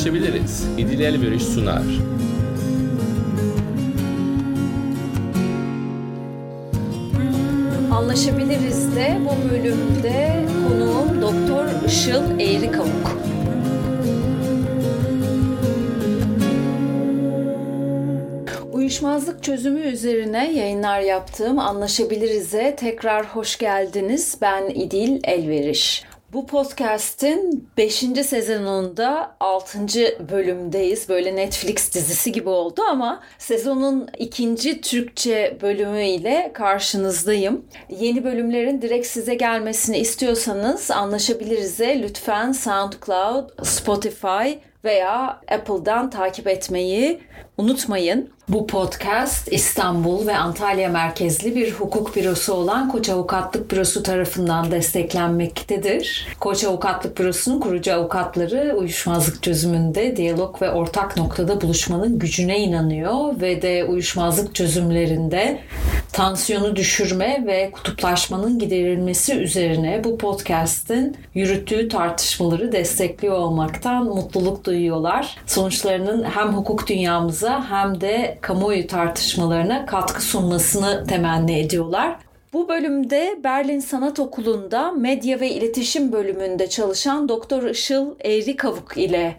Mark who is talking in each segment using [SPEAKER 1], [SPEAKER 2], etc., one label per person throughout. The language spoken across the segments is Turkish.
[SPEAKER 1] Anlaşabiliriz. İdil Elveriş sunar.
[SPEAKER 2] Anlaşabiliriz de bu bölümde konuğum Doktor Işıl Eğri Kavuk. Uyuşmazlık çözümü üzerine yayınlar yaptığım Anlaşabiliriz'e tekrar hoş geldiniz. Ben İdil Elveriş. Bu podcast'in 5. sezonunda 6. bölümdeyiz. Böyle Netflix dizisi gibi oldu ama sezonun ikinci Türkçe bölümüyle karşınızdayım. Yeni bölümlerin direkt size gelmesini istiyorsanız anlaşabiliriz'e lütfen SoundCloud, Spotify veya Apple'dan takip etmeyi unutmayın. Bu podcast İstanbul ve Antalya merkezli bir hukuk bürosu olan Koç Avukatlık Bürosu tarafından desteklenmektedir. Koç Avukatlık Bürosu'nun kurucu avukatları uyuşmazlık çözümünde diyalog ve ortak noktada buluşmanın gücüne inanıyor ve de uyuşmazlık çözümlerinde tansiyonu düşürme ve kutuplaşmanın giderilmesi üzerine bu podcast'in yürüttüğü tartışmaları destekliyor olmaktan mutluluk duyuyorlar. Sonuçlarının hem hukuk dünyamıza hem de kamuoyu tartışmalarına katkı sunmasını temenni ediyorlar. Bu bölümde Berlin Sanat Okulu'nda medya ve iletişim bölümünde çalışan Doktor Işıl Eğri Kavuk ile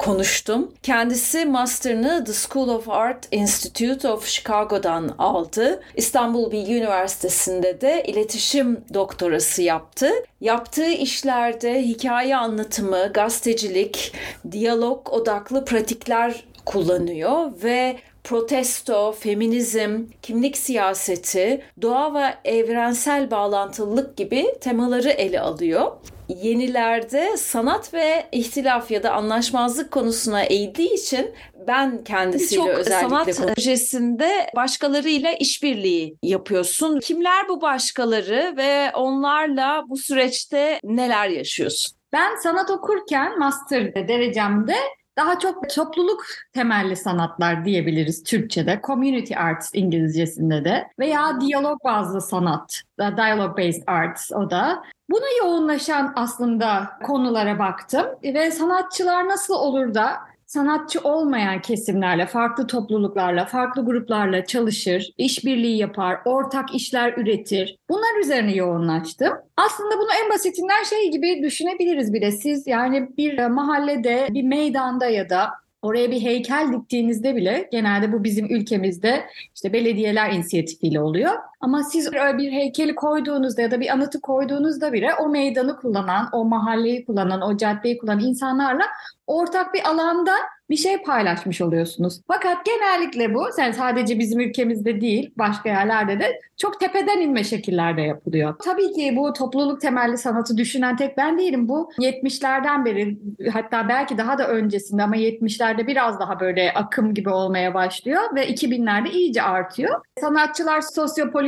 [SPEAKER 2] konuştum. Kendisi master'ını The School of Art Institute of Chicago'dan aldı. İstanbul Bilgi Üniversitesi'nde de iletişim doktorası yaptı. Yaptığı işlerde hikaye anlatımı, gazetecilik, diyalog odaklı pratikler kullanıyor ve protesto, feminizm, kimlik siyaseti, doğa ve evrensel bağlantılılık gibi temaları ele alıyor. Yenilerde sanat ve ihtilaf ya da anlaşmazlık konusuna eğildiği için ben kendisiyle Çok özellikle sanat projesinde başkalarıyla işbirliği yapıyorsun. Kimler bu başkaları ve onlarla bu süreçte neler yaşıyorsun?
[SPEAKER 3] Ben sanat okurken master derecemde daha çok topluluk temelli sanatlar diyebiliriz Türkçe'de. Community arts İngilizcesinde de veya diyalog bazlı sanat, dialogue based arts o da. Buna yoğunlaşan aslında konulara baktım ve sanatçılar nasıl olur da sanatçı olmayan kesimlerle, farklı topluluklarla, farklı gruplarla çalışır, işbirliği yapar, ortak işler üretir. Bunlar üzerine yoğunlaştım. Aslında bunu en basitinden şey gibi düşünebiliriz bile. Siz yani bir mahallede, bir meydanda ya da Oraya bir heykel diktiğinizde bile genelde bu bizim ülkemizde işte belediyeler inisiyatifiyle oluyor. Ama siz bir heykeli koyduğunuzda ya da bir anıtı koyduğunuzda bile o meydanı kullanan, o mahalleyi kullanan, o caddeyi kullanan insanlarla ortak bir alanda bir şey paylaşmış oluyorsunuz. Fakat genellikle bu yani sadece bizim ülkemizde değil başka yerlerde de çok tepeden inme şekillerde yapılıyor. Tabii ki bu topluluk temelli sanatı düşünen tek ben değilim. Bu 70'lerden beri hatta belki daha da öncesinde ama 70'lerde biraz daha böyle akım gibi olmaya başlıyor ve 2000'lerde iyice artıyor. Sanatçılar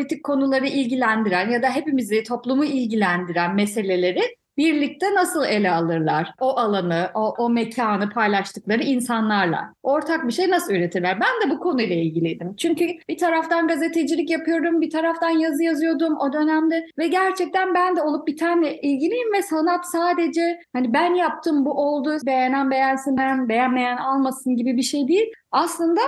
[SPEAKER 3] sosyopolitik konuları ilgilendiren ya da hepimizi toplumu ilgilendiren meseleleri birlikte nasıl ele alırlar? O alanı, o, o mekanı paylaştıkları insanlarla. Ortak bir şey nasıl üretirler? Ben de bu konuyla ilgiliydim. Çünkü bir taraftan gazetecilik yapıyorum, bir taraftan yazı yazıyordum o dönemde ve gerçekten ben de olup bitenle ilgiliyim ve sanat sadece hani ben yaptım bu oldu, beğenen beğensin, beğenmeyen almasın gibi bir şey değil. Aslında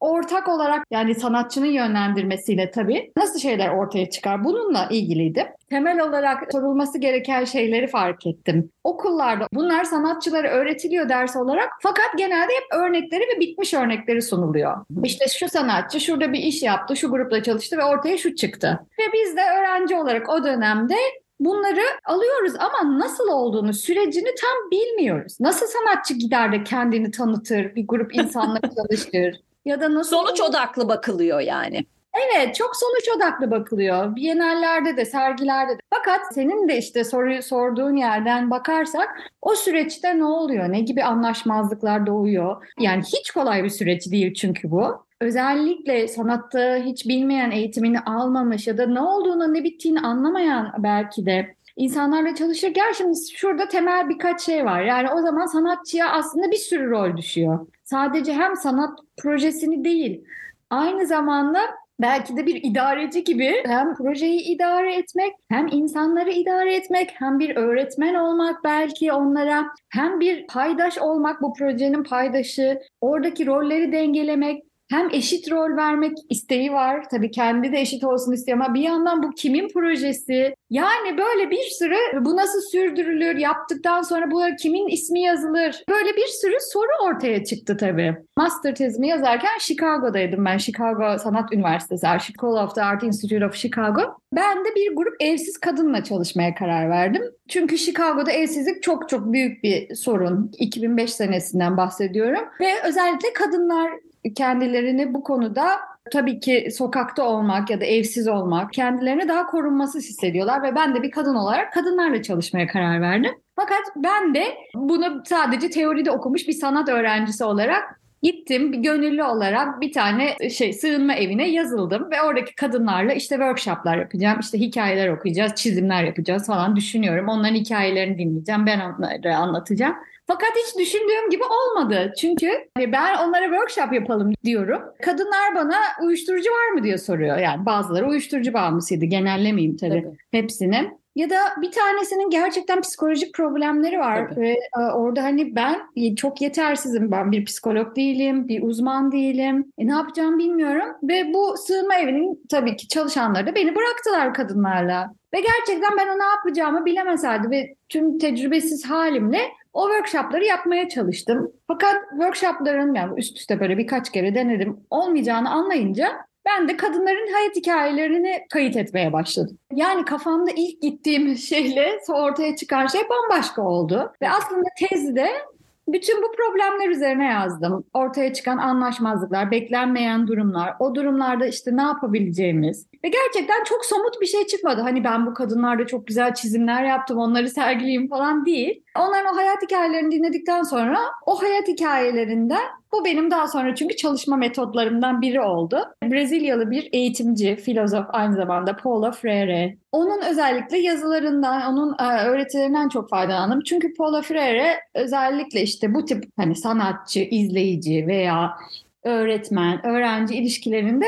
[SPEAKER 3] ortak olarak yani sanatçının yönlendirmesiyle tabii nasıl şeyler ortaya çıkar bununla ilgiliydim. Temel olarak sorulması gereken şeyleri fark ettim. Okullarda bunlar sanatçılara öğretiliyor ders olarak fakat genelde hep örnekleri ve bitmiş örnekleri sunuluyor. İşte şu sanatçı şurada bir iş yaptı, şu grupla çalıştı ve ortaya şu çıktı. Ve biz de öğrenci olarak o dönemde bunları alıyoruz ama nasıl olduğunu, sürecini tam bilmiyoruz. Nasıl sanatçı gider de kendini tanıtır, bir grup insanla çalışır?
[SPEAKER 2] Ya da nasıl sonuç odaklı bakılıyor yani.
[SPEAKER 3] Evet, çok sonuç odaklı bakılıyor. Bienallerde de, sergilerde de. Fakat senin de işte soruyu sorduğun yerden bakarsak o süreçte ne oluyor? Ne gibi anlaşmazlıklar doğuyor? Yani hiç kolay bir süreç değil çünkü bu. Özellikle sanatta hiç bilmeyen eğitimini almamış ya da ne olduğunu ne bittiğini anlamayan belki de insanlarla çalışırken şimdi şurada temel birkaç şey var. Yani o zaman sanatçıya aslında bir sürü rol düşüyor. Sadece hem sanat projesini değil, aynı zamanda belki de bir idareci gibi hem projeyi idare etmek, hem insanları idare etmek, hem bir öğretmen olmak belki onlara, hem bir paydaş olmak bu projenin paydaşı, oradaki rolleri dengelemek, hem eşit rol vermek isteği var. Tabii kendi de eşit olsun istiyor ama bir yandan bu kimin projesi? Yani böyle bir sürü bu nasıl sürdürülür? Yaptıktan sonra bu kimin ismi yazılır? Böyle bir sürü soru ortaya çıktı tabii. Master tezimi yazarken Chicago'daydım ben. Chicago Sanat Üniversitesi School of the Art Institute of Chicago. Ben de bir grup evsiz kadınla çalışmaya karar verdim. Çünkü Chicago'da evsizlik çok çok büyük bir sorun. 2005 senesinden bahsediyorum. Ve özellikle kadınlar kendilerini bu konuda tabii ki sokakta olmak ya da evsiz olmak kendilerini daha korunması hissediyorlar ve ben de bir kadın olarak kadınlarla çalışmaya karar verdim. Fakat ben de bunu sadece teoride okumuş bir sanat öğrencisi olarak gittim bir gönüllü olarak bir tane şey sığınma evine yazıldım ve oradaki kadınlarla işte workshoplar yapacağım, işte hikayeler okuyacağız, çizimler yapacağız falan düşünüyorum. Onların hikayelerini dinleyeceğim, ben onları anlatacağım. Fakat hiç düşündüğüm gibi olmadı. Çünkü hani ben onlara workshop yapalım diyorum. Kadınlar bana uyuşturucu var mı diye soruyor. Yani bazıları uyuşturucu bağımlısıydı. Genellemeyeyim tabii, tabii. hepsini. Ya da bir tanesinin gerçekten psikolojik problemleri var Tabii. ve e, orada hani ben çok yetersizim. Ben bir psikolog değilim, bir uzman değilim. E, ne yapacağımı bilmiyorum ve bu sığınma evinin tabii ki çalışanları da beni bıraktılar kadınlarla. Ve gerçekten ben ne yapacağımı bilemeseydi ve tüm tecrübesiz halimle o workshopları yapmaya çalıştım. Fakat workshopların yani üst üste böyle birkaç kere denedim olmayacağını anlayınca ben de kadınların hayat hikayelerini kayıt etmeye başladım. Yani kafamda ilk gittiğim şeyle ortaya çıkan şey bambaşka oldu. Ve aslında tezde bütün bu problemler üzerine yazdım. Ortaya çıkan anlaşmazlıklar, beklenmeyen durumlar, o durumlarda işte ne yapabileceğimiz. Ve gerçekten çok somut bir şey çıkmadı. Hani ben bu kadınlarda çok güzel çizimler yaptım, onları sergileyeyim falan değil. Onların o hayat hikayelerini dinledikten sonra o hayat hikayelerinden bu benim daha sonra çünkü çalışma metotlarımdan biri oldu. Brezilyalı bir eğitimci, filozof aynı zamanda Paulo Freire. Onun özellikle yazılarından, onun e, öğretilerinden çok faydalandım. Çünkü Paulo Freire özellikle işte bu tip hani sanatçı, izleyici veya öğretmen, öğrenci ilişkilerinde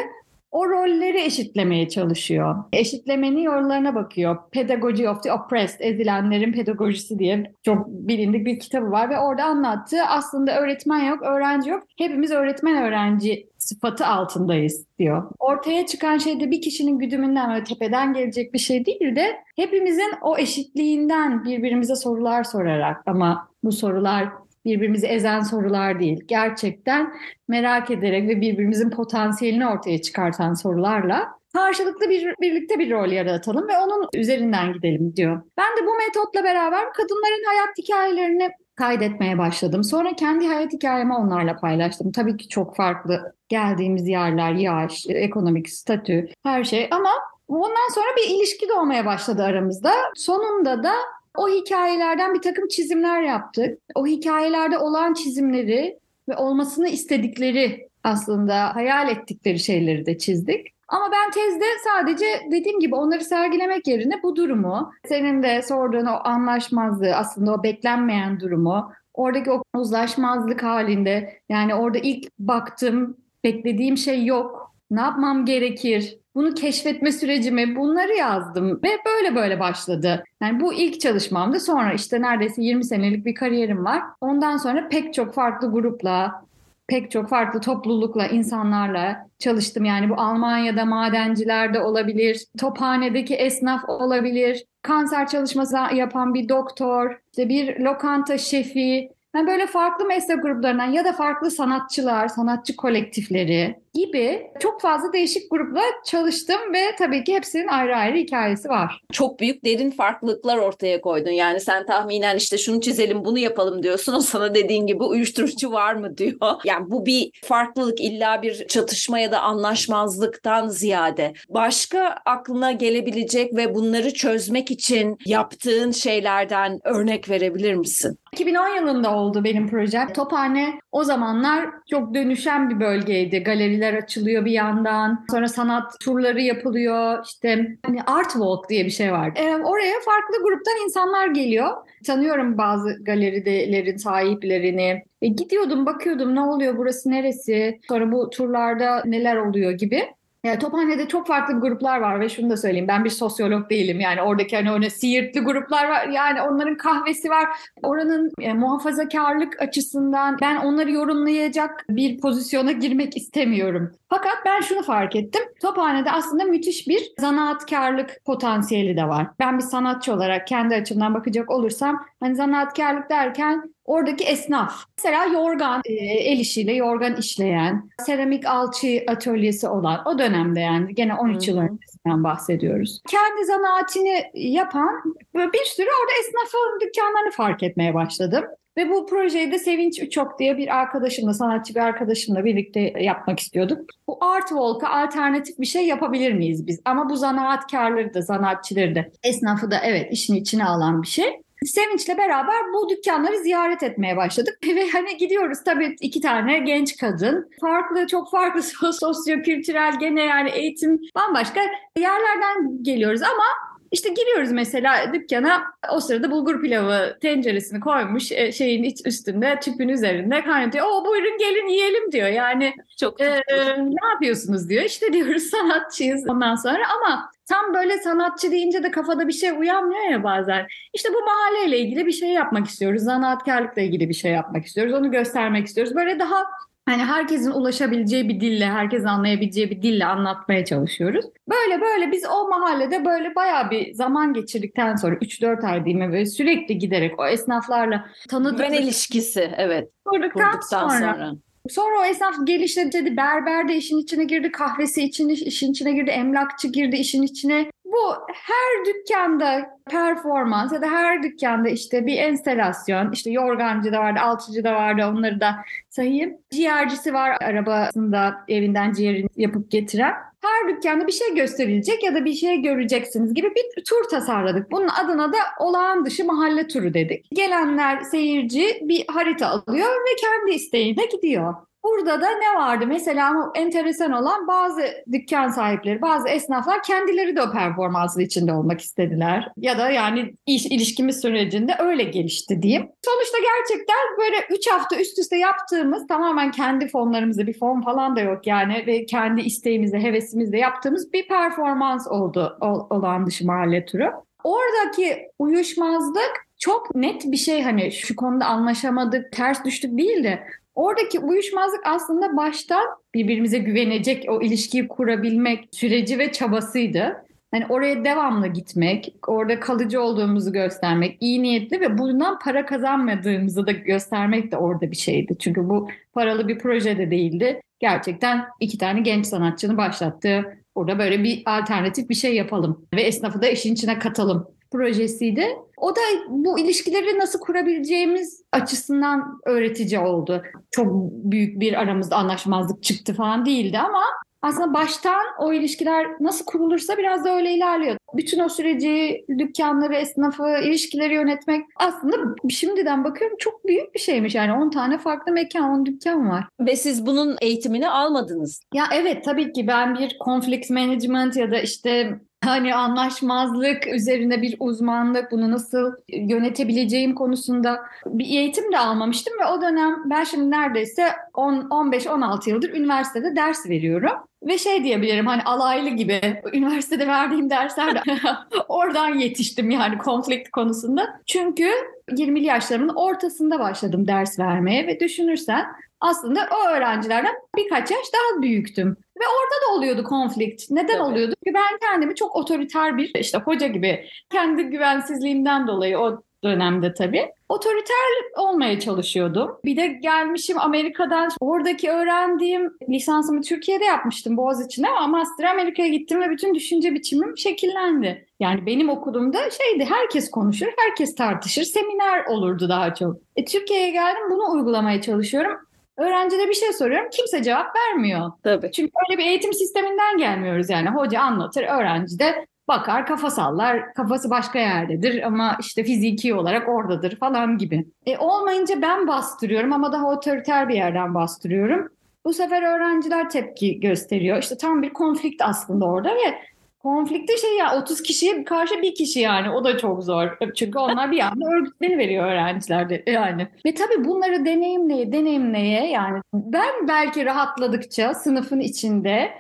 [SPEAKER 3] o rolleri eşitlemeye çalışıyor. Eşitlemenin yollarına bakıyor. Pedagogy of the Oppressed, ezilenlerin pedagojisi diye çok bilindik bir kitabı var ve orada anlattığı aslında öğretmen yok, öğrenci yok. Hepimiz öğretmen öğrenci sıfatı altındayız diyor. Ortaya çıkan şey de bir kişinin güdümünden ve tepeden gelecek bir şey değil de hepimizin o eşitliğinden birbirimize sorular sorarak ama bu sorular birbirimizi ezen sorular değil. Gerçekten merak ederek ve birbirimizin potansiyelini ortaya çıkartan sorularla karşılıklı bir birlikte bir rol yaratalım ve onun üzerinden gidelim diyor. Ben de bu metotla beraber kadınların hayat hikayelerini kaydetmeye başladım. Sonra kendi hayat hikayemi onlarla paylaştım. Tabii ki çok farklı geldiğimiz yerler, yaş, ekonomik statü, her şey ama Ondan sonra bir ilişki doğmaya başladı aramızda. Sonunda da o hikayelerden bir takım çizimler yaptık. O hikayelerde olan çizimleri ve olmasını istedikleri aslında hayal ettikleri şeyleri de çizdik. Ama ben tezde sadece dediğim gibi onları sergilemek yerine bu durumu, senin de sorduğun o anlaşmazlığı, aslında o beklenmeyen durumu, oradaki o uzlaşmazlık halinde yani orada ilk baktım, beklediğim şey yok, ne yapmam gerekir, bunu keşfetme sürecimi bunları yazdım ve böyle böyle başladı. Yani bu ilk çalışmamdı. Sonra işte neredeyse 20 senelik bir kariyerim var. Ondan sonra pek çok farklı grupla, pek çok farklı toplulukla, insanlarla çalıştım. Yani bu Almanya'da madenciler de olabilir, tophanedeki esnaf olabilir, kanser çalışması yapan bir doktor, işte bir lokanta şefi, yani böyle farklı meslek gruplarından ya da farklı sanatçılar, sanatçı kolektifleri gibi çok fazla değişik grupla çalıştım ve tabii ki hepsinin ayrı ayrı hikayesi var.
[SPEAKER 2] Çok büyük derin farklılıklar ortaya koydun. Yani sen tahminen işte şunu çizelim bunu yapalım diyorsun. O sana dediğin gibi uyuşturucu var mı diyor. Yani bu bir farklılık illa bir çatışma ya da anlaşmazlıktan ziyade. Başka aklına gelebilecek ve bunları çözmek için yaptığın şeylerden örnek verebilir misin?
[SPEAKER 3] 2010 yılında oldu benim projem. Tophane o zamanlar çok dönüşen bir bölgeydi. Galeriler açılıyor bir yandan. Sonra sanat turları yapılıyor. İşte hani Art Walk diye bir şey var. Ee, oraya farklı gruptan insanlar geliyor. Tanıyorum bazı galerilerin sahiplerini. E, gidiyordum bakıyordum ne oluyor burası neresi? Sonra bu turlarda neler oluyor gibi. Yani Tophane'de çok farklı gruplar var ve şunu da söyleyeyim ben bir sosyolog değilim yani oradaki hani öyle siirtli gruplar var yani onların kahvesi var oranın e, muhafazakarlık açısından ben onları yorumlayacak bir pozisyona girmek istemiyorum. Fakat ben şunu fark ettim Tophane'de aslında müthiş bir zanaatkarlık potansiyeli de var. Ben bir sanatçı olarak kendi açımdan bakacak olursam hani zanaatkarlık derken Oradaki esnaf. Mesela yorgan, e, el işiyle yorgan işleyen, seramik alçı atölyesi olan o dönemde yani gene 13 yıl öncesinden bahsediyoruz. Kendi zanaatini yapan bir sürü orada esnafın dükkanlarını fark etmeye başladım. Ve bu projeyi de Sevinç Üçok diye bir arkadaşımla, sanatçı bir arkadaşımla birlikte yapmak istiyorduk. Bu Art Walk'a alternatif bir şey yapabilir miyiz biz? Ama bu zanaatkarları da, sanatçıları da, esnafı da evet işin içine alan bir şey. Sevinç'le beraber bu dükkanları ziyaret etmeye başladık. Ve hani gidiyoruz tabii iki tane genç kadın. Farklı, çok farklı sosyo-kültürel gene yani eğitim bambaşka yerlerden geliyoruz ama işte giriyoruz mesela dükkana o sırada bulgur pilavı tenceresini koymuş e, şeyin iç üstünde tüpün üzerinde kaynatıyor. O buyurun gelin yiyelim diyor. Yani çok e, ne yapıyorsunuz diyor. İşte diyoruz sanatçıyız ondan sonra ama tam böyle sanatçı deyince de kafada bir şey uyanmıyor ya bazen. İşte bu mahalleyle ilgili bir şey yapmak istiyoruz. Zanaatkarlıkla ilgili bir şey yapmak istiyoruz. Onu göstermek istiyoruz. Böyle daha Hani herkesin ulaşabileceği bir dille, herkesin anlayabileceği bir dille anlatmaya çalışıyoruz. Böyle böyle biz o mahallede böyle bayağı bir zaman geçirdikten sonra 3-4 ay diyeyim böyle sürekli giderek o esnaflarla tanıdık.
[SPEAKER 2] Güven ilişkisi evet.
[SPEAKER 3] Kurduktan sonra. sonra. Sonra o esnaf geliştirdi. Berber de işin içine girdi. Kahvesi için, işin içine girdi. Emlakçı girdi işin içine. Bu her dükkanda performans ya da her dükkanda işte bir enstelasyon, işte yorgancı da vardı, altıcı da vardı onları da sayayım. Ciğercisi var arabasında evinden ciğerini yapıp getiren. Her dükkanda bir şey gösterilecek ya da bir şey göreceksiniz gibi bir tur tasarladık. Bunun adına da olağan dışı mahalle turu dedik. Gelenler seyirci bir harita alıyor ve kendi isteğine gidiyor. Burada da ne vardı? Mesela enteresan olan bazı dükkan sahipleri, bazı esnaflar kendileri de o performansın içinde olmak istediler. Ya da yani iş ilişkimiz sürecinde öyle gelişti diyeyim. Sonuçta gerçekten böyle 3 hafta üst üste yaptığımız tamamen kendi fonlarımızda bir fon falan da yok yani ve kendi isteğimizle, hevesimizle yaptığımız bir performans oldu olan dışı mahalle turu. Oradaki uyuşmazlık çok net bir şey hani şu konuda anlaşamadık, ters düştük değil de Oradaki uyuşmazlık aslında baştan birbirimize güvenecek o ilişkiyi kurabilmek süreci ve çabasıydı. Hani oraya devamlı gitmek, orada kalıcı olduğumuzu göstermek, iyi niyetli ve bundan para kazanmadığımızı da göstermek de orada bir şeydi. Çünkü bu paralı bir proje de değildi. Gerçekten iki tane genç sanatçının başlattığı, orada böyle bir alternatif bir şey yapalım ve esnafı da işin içine katalım projesiydi. O da bu ilişkileri nasıl kurabileceğimiz açısından öğretici oldu. Çok büyük bir aramızda anlaşmazlık çıktı falan değildi ama aslında baştan o ilişkiler nasıl kurulursa biraz da öyle ilerliyor. Bütün o süreci, dükkanları, esnafı, ilişkileri yönetmek aslında şimdiden bakıyorum çok büyük bir şeymiş. Yani 10 tane farklı mekan, 10 dükkan var.
[SPEAKER 2] Ve siz bunun eğitimini almadınız.
[SPEAKER 3] Ya evet tabii ki ben bir conflict management ya da işte hani anlaşmazlık üzerine bir uzmanlık, bunu nasıl yönetebileceğim konusunda bir eğitim de almamıştım ve o dönem ben şimdi neredeyse 15-16 yıldır üniversitede ders veriyorum. Ve şey diyebilirim hani alaylı gibi üniversitede verdiğim dersler oradan yetiştim yani konflikt konusunda. Çünkü 20'li yaşlarımın ortasında başladım ders vermeye ve düşünürsen aslında o öğrencilerden birkaç yaş daha büyüktüm. Ve orada da oluyordu konflikt. Neden Tabii. oluyordu? Çünkü ben kendimi çok otoriter bir işte hoca gibi kendi güvensizliğimden dolayı o dönemde tabii. Otoriter olmaya çalışıyordum. Bir de gelmişim Amerika'dan. Oradaki öğrendiğim lisansımı Türkiye'de yapmıştım Boğaziçi'nde ama master Amerika'ya gittim ve bütün düşünce biçimim şekillendi. Yani benim okuduğumda şeydi herkes konuşur, herkes tartışır, seminer olurdu daha çok. E, Türkiye'ye geldim bunu uygulamaya çalışıyorum. Öğrencide bir şey soruyorum. Kimse cevap vermiyor.
[SPEAKER 2] Tabii.
[SPEAKER 3] Çünkü öyle bir eğitim sisteminden gelmiyoruz yani. Hoca anlatır, öğrenci de bakar kafa sallar. Kafası başka yerdedir ama işte fiziki olarak oradadır falan gibi. E, olmayınca ben bastırıyorum ama daha otoriter bir yerden bastırıyorum. Bu sefer öğrenciler tepki gösteriyor. İşte tam bir konflikt aslında orada ve Konflikte şey ya 30 kişiye karşı bir kişi yani o da çok zor. Çünkü onlar bir anda örgütleri veriyor öğrenciler de yani. Ve tabii bunları deneyimleye deneyimleye yani ben belki rahatladıkça sınıfın içinde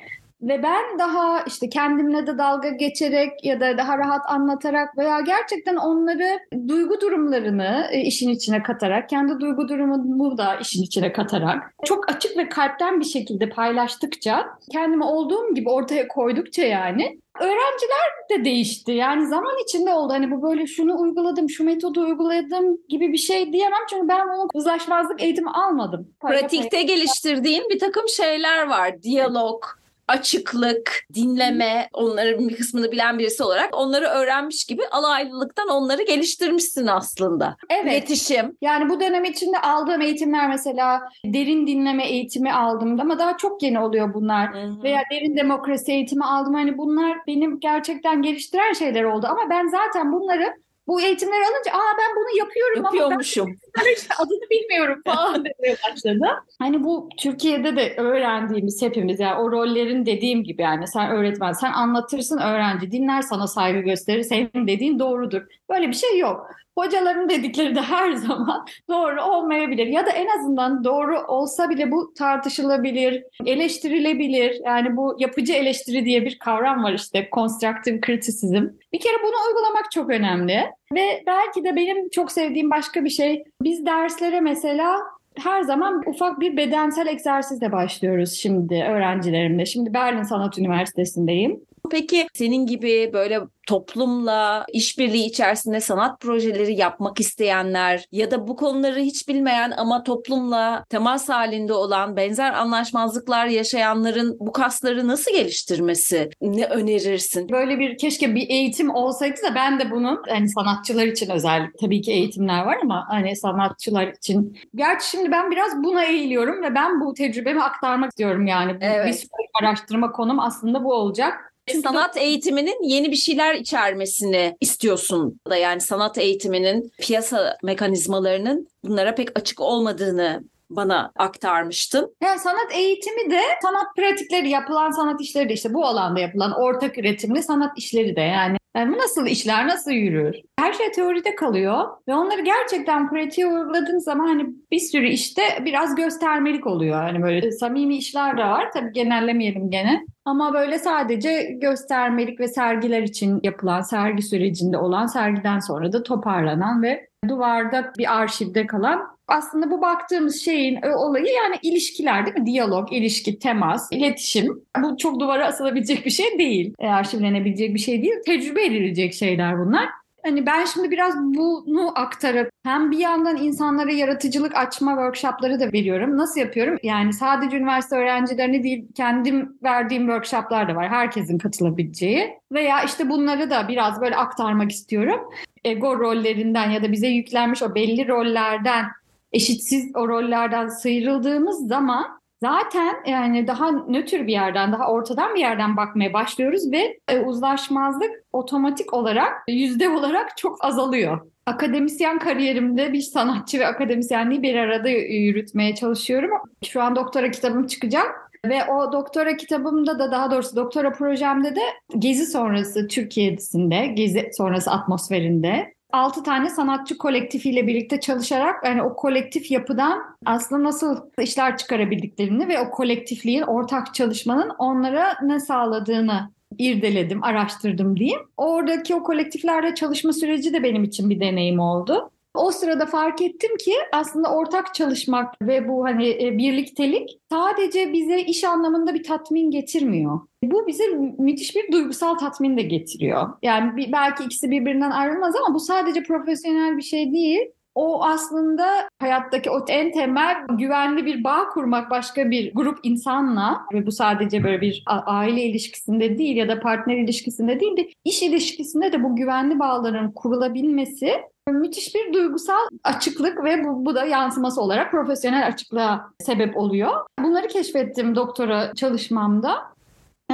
[SPEAKER 3] Ve ben daha işte kendimle de dalga geçerek ya da daha rahat anlatarak veya gerçekten onları duygu durumlarını e, işin içine katarak, kendi duygu durumumu da işin içine katarak çok açık ve kalpten bir şekilde paylaştıkça, kendimi olduğum gibi ortaya koydukça yani öğrenciler de değişti. Yani zaman içinde oldu. Hani bu böyle şunu uyguladım, şu metodu uyguladım gibi bir şey diyemem. Çünkü ben bunu uzlaşmazlık eğitimi almadım.
[SPEAKER 2] Pratikte geliştirdiğin bir takım şeyler var. Diyalog, açıklık, dinleme, onların bir kısmını bilen birisi olarak onları öğrenmiş gibi alaylılıktan onları geliştirmişsin aslında.
[SPEAKER 3] Evet.
[SPEAKER 2] İletişim.
[SPEAKER 3] Yani bu dönem içinde aldığım eğitimler mesela derin dinleme eğitimi aldım ama daha çok yeni oluyor bunlar. Veya derin demokrasi eğitimi aldım. Hani bunlar benim gerçekten geliştiren şeyler oldu ama ben zaten bunları bu eğitimleri alınca aa ben bunu yapıyorum ama ben
[SPEAKER 2] Yapıyormuşum.
[SPEAKER 3] işte adını bilmiyorum falan demeye başladı. Hani bu Türkiye'de de öğrendiğimiz hepimiz yani o rollerin dediğim gibi yani sen öğretmen sen anlatırsın öğrenci dinler sana saygı gösterir senin dediğin doğrudur. Böyle bir şey yok. Hocaların dedikleri de her zaman doğru olmayabilir ya da en azından doğru olsa bile bu tartışılabilir, eleştirilebilir. Yani bu yapıcı eleştiri diye bir kavram var işte constructive criticism. Bir kere bunu uygulamak çok önemli ve belki de benim çok sevdiğim başka bir şey biz derslere mesela her zaman ufak bir bedensel egzersizle başlıyoruz şimdi öğrencilerimle. Şimdi Berlin Sanat Üniversitesi'ndeyim.
[SPEAKER 2] Peki senin gibi böyle toplumla işbirliği içerisinde sanat projeleri yapmak isteyenler ya da bu konuları hiç bilmeyen ama toplumla temas halinde olan benzer anlaşmazlıklar yaşayanların bu kasları nasıl geliştirmesi ne önerirsin?
[SPEAKER 3] Böyle bir keşke bir eğitim olsaydı da ben de bunun hani sanatçılar için özellikle tabii ki eğitimler var ama hani sanatçılar için. Gerçi şimdi ben biraz buna eğiliyorum ve ben bu tecrübemi aktarmak istiyorum yani. Bu
[SPEAKER 2] Evet.
[SPEAKER 3] Bir sonraki araştırma konum aslında bu olacak. Çünkü
[SPEAKER 2] Sanat eğitiminin yeni bir şeyler içermesini istiyorsun da yani sanat eğitiminin piyasa mekanizmalarının bunlara pek açık olmadığını bana aktarmıştın.
[SPEAKER 3] Yani sanat eğitimi de sanat pratikleri yapılan sanat işleri de işte bu alanda yapılan ortak üretimli sanat işleri de yani. Yani bu nasıl işler, nasıl yürür? Her şey teoride kalıyor ve onları gerçekten pratiğe uyguladığın zaman hani bir sürü işte biraz göstermelik oluyor. Hani böyle samimi işler de var. Tabii genellemeyelim gene. Ama böyle sadece göstermelik ve sergiler için yapılan, sergi sürecinde olan, sergiden sonra da toparlanan ve duvarda bir arşivde kalan aslında bu baktığımız şeyin e, olayı yani ilişkiler değil mi? Diyalog, ilişki, temas, iletişim. Bu çok duvara asılabilecek bir şey değil. E, arşivlenebilecek bir şey değil. Tecrübe edilecek şeyler bunlar. Hani ben şimdi biraz bunu aktarıp hem bir yandan insanlara yaratıcılık açma workshopları da veriyorum. Nasıl yapıyorum? Yani sadece üniversite öğrencilerine değil kendim verdiğim workshoplar da var. Herkesin katılabileceği. Veya işte bunları da biraz böyle aktarmak istiyorum. Ego rollerinden ya da bize yüklenmiş o belli rollerden eşitsiz o rollerden sıyrıldığımız zaman zaten yani daha nötr bir yerden, daha ortadan bir yerden bakmaya başlıyoruz ve e, uzlaşmazlık otomatik olarak, yüzde olarak çok azalıyor. Akademisyen kariyerimde bir sanatçı ve akademisyenliği bir arada yürütmeye çalışıyorum. Şu an doktora kitabım çıkacak. Ve o doktora kitabımda da daha doğrusu doktora projemde de Gezi sonrası Türkiye'sinde, Gezi sonrası atmosferinde 6 tane sanatçı kolektifiyle birlikte çalışarak yani o kolektif yapıdan aslında nasıl işler çıkarabildiklerini ve o kolektifliğin ortak çalışmanın onlara ne sağladığını irdeledim, araştırdım diyeyim. Oradaki o kolektiflerde çalışma süreci de benim için bir deneyim oldu. O sırada fark ettim ki aslında ortak çalışmak ve bu hani e, birliktelik sadece bize iş anlamında bir tatmin getirmiyor. Bu bize müthiş bir duygusal tatmin de getiriyor. Yani bir, belki ikisi birbirinden ayrılmaz ama bu sadece profesyonel bir şey değil. O aslında hayattaki o en temel güvenli bir bağ kurmak başka bir grup insanla ve bu sadece böyle bir aile ilişkisinde değil ya da partner ilişkisinde değil de iş ilişkisinde de bu güvenli bağların kurulabilmesi müthiş bir duygusal açıklık ve bu, bu da yansıması olarak profesyonel açıklığa sebep oluyor. Bunları keşfettim doktora çalışmamda.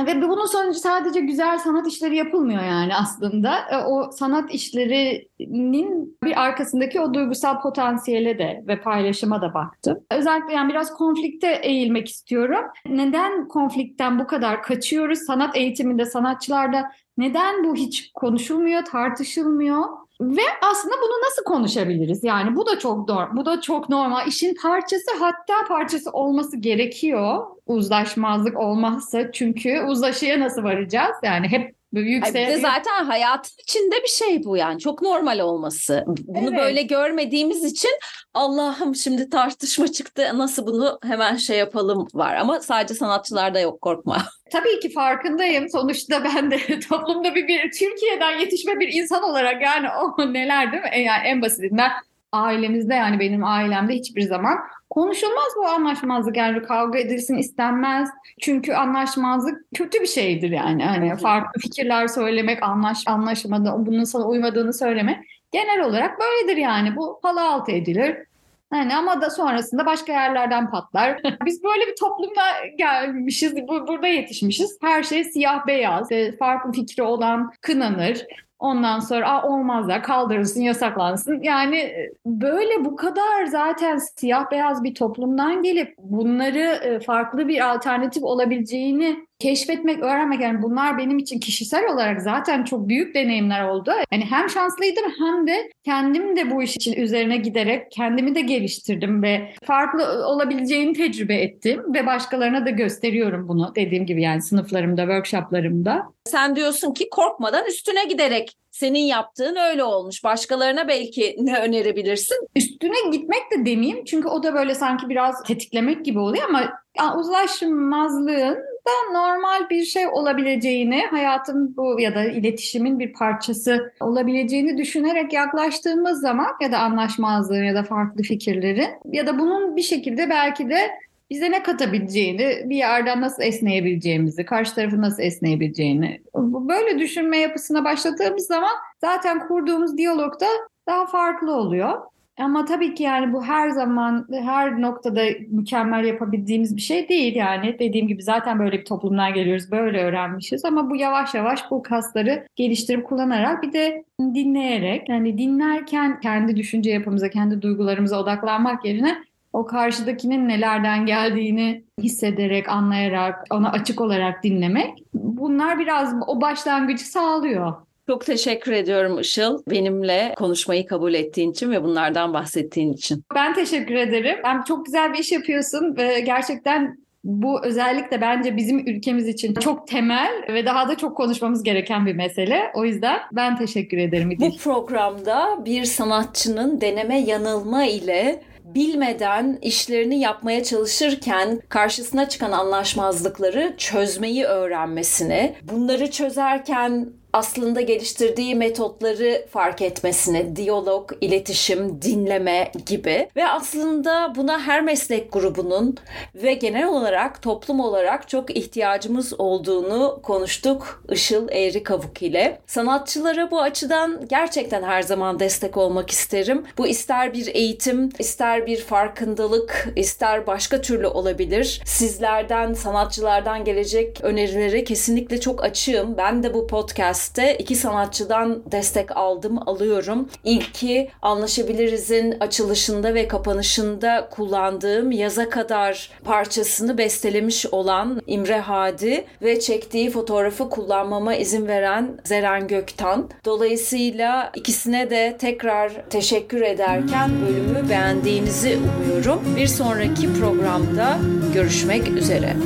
[SPEAKER 3] Ve bunun sonucu sadece güzel sanat işleri yapılmıyor yani aslında. E, O sanat işlerinin bir arkasındaki o duygusal potansiyele de ve paylaşıma da baktım. Özellikle yani biraz konflikte eğilmek istiyorum. Neden konflikten bu kadar kaçıyoruz? Sanat eğitiminde, sanatçılarda neden bu hiç konuşulmuyor, tartışılmıyor? Ve aslında bunu nasıl konuşabiliriz? Yani bu da çok doğru, bu da çok normal. İşin parçası hatta parçası olması gerekiyor. Uzlaşmazlık olmazsa çünkü uzlaşıya nasıl varacağız? Yani hep
[SPEAKER 2] Ay bir de zaten hayatın içinde bir şey bu yani çok normal olması. Bunu evet. böyle görmediğimiz için Allah'ım şimdi tartışma çıktı nasıl bunu hemen şey yapalım var ama sadece sanatçılarda yok korkma.
[SPEAKER 3] Tabii ki farkındayım. Sonuçta ben de toplumda bir, bir Türkiye'den yetişme bir insan olarak yani o neler değil mi? E, yani en basitinden ailemizde yani benim ailemde hiçbir zaman konuşulmaz bu anlaşmazlık yani kavga edilsin istenmez. Çünkü anlaşmazlık kötü bir şeydir yani. Hani farklı fikirler söylemek, anlaş anlaşmada bunun sana uymadığını söylemek genel olarak böyledir yani. Bu halı altı edilir. Yani ama da sonrasında başka yerlerden patlar. Biz böyle bir toplumda gelmişiz, burada yetişmişiz. Her şey siyah beyaz, farklı fikri olan kınanır. Ondan sonra Aa, olmazlar kaldırılsın yasaklansın. Yani e, böyle bu kadar zaten siyah beyaz bir toplumdan gelip bunları e, farklı bir alternatif olabileceğini keşfetmek, öğrenmek yani bunlar benim için kişisel olarak zaten çok büyük deneyimler oldu. Yani hem şanslıydım hem de kendim de bu iş için üzerine giderek kendimi de geliştirdim ve farklı olabileceğini tecrübe ettim ve başkalarına da gösteriyorum bunu dediğim gibi yani sınıflarımda, workshoplarımda.
[SPEAKER 2] Sen diyorsun ki korkmadan üstüne giderek senin yaptığın öyle olmuş. Başkalarına belki ne önerebilirsin?
[SPEAKER 3] Üstüne gitmek de demeyeyim çünkü o da böyle sanki biraz tetiklemek gibi oluyor ama uzlaşmazlığın da normal bir şey olabileceğini, hayatın bu ya da iletişimin bir parçası olabileceğini düşünerek yaklaştığımız zaman ya da anlaşmazlığın ya da farklı fikirlerin ya da bunun bir şekilde belki de bize ne katabileceğini, bir yerden nasıl esneyebileceğimizi, karşı tarafı nasıl esneyebileceğini böyle düşünme yapısına başladığımız zaman zaten kurduğumuz diyalogda daha farklı oluyor. Ama tabii ki yani bu her zaman her noktada mükemmel yapabildiğimiz bir şey değil yani. Dediğim gibi zaten böyle bir toplumdan geliyoruz, böyle öğrenmişiz ama bu yavaş yavaş bu kasları geliştirip kullanarak bir de dinleyerek yani dinlerken kendi düşünce yapımıza, kendi duygularımıza odaklanmak yerine o karşıdakinin nelerden geldiğini hissederek, anlayarak, ona açık olarak dinlemek bunlar biraz o başlangıcı sağlıyor.
[SPEAKER 2] Çok teşekkür ediyorum Işıl benimle konuşmayı kabul ettiğin için ve bunlardan bahsettiğin için.
[SPEAKER 3] Ben teşekkür ederim. Ben çok güzel bir iş yapıyorsun ve gerçekten bu özellikle bence bizim ülkemiz için çok temel ve daha da çok konuşmamız gereken bir mesele. O yüzden ben teşekkür ederim.
[SPEAKER 2] Bu programda bir sanatçının deneme yanılma ile bilmeden işlerini yapmaya çalışırken karşısına çıkan anlaşmazlıkları çözmeyi öğrenmesini, bunları çözerken aslında geliştirdiği metotları fark etmesini, diyalog, iletişim, dinleme gibi ve aslında buna her meslek grubunun ve genel olarak toplum olarak çok ihtiyacımız olduğunu konuştuk Işıl Eğri Kavuk ile. Sanatçılara bu açıdan gerçekten her zaman destek olmak isterim. Bu ister bir eğitim, ister bir farkındalık, ister başka türlü olabilir. Sizlerden, sanatçılardan gelecek önerileri kesinlikle çok açığım. Ben de bu podcast podcast'te iki sanatçıdan destek aldım, alıyorum. İlki Anlaşabiliriz'in açılışında ve kapanışında kullandığım Yaza Kadar parçasını bestelemiş olan İmre Hadi ve çektiği fotoğrafı kullanmama izin veren Zeren Göktan. Dolayısıyla ikisine de tekrar teşekkür ederken bölümü beğendiğinizi umuyorum. Bir sonraki programda görüşmek üzere.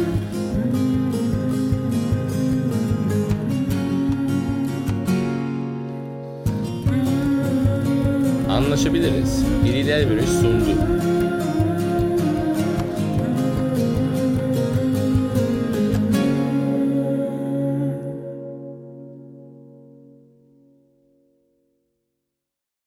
[SPEAKER 1] Anlaşabiliriz. İliler Bölüş sundu.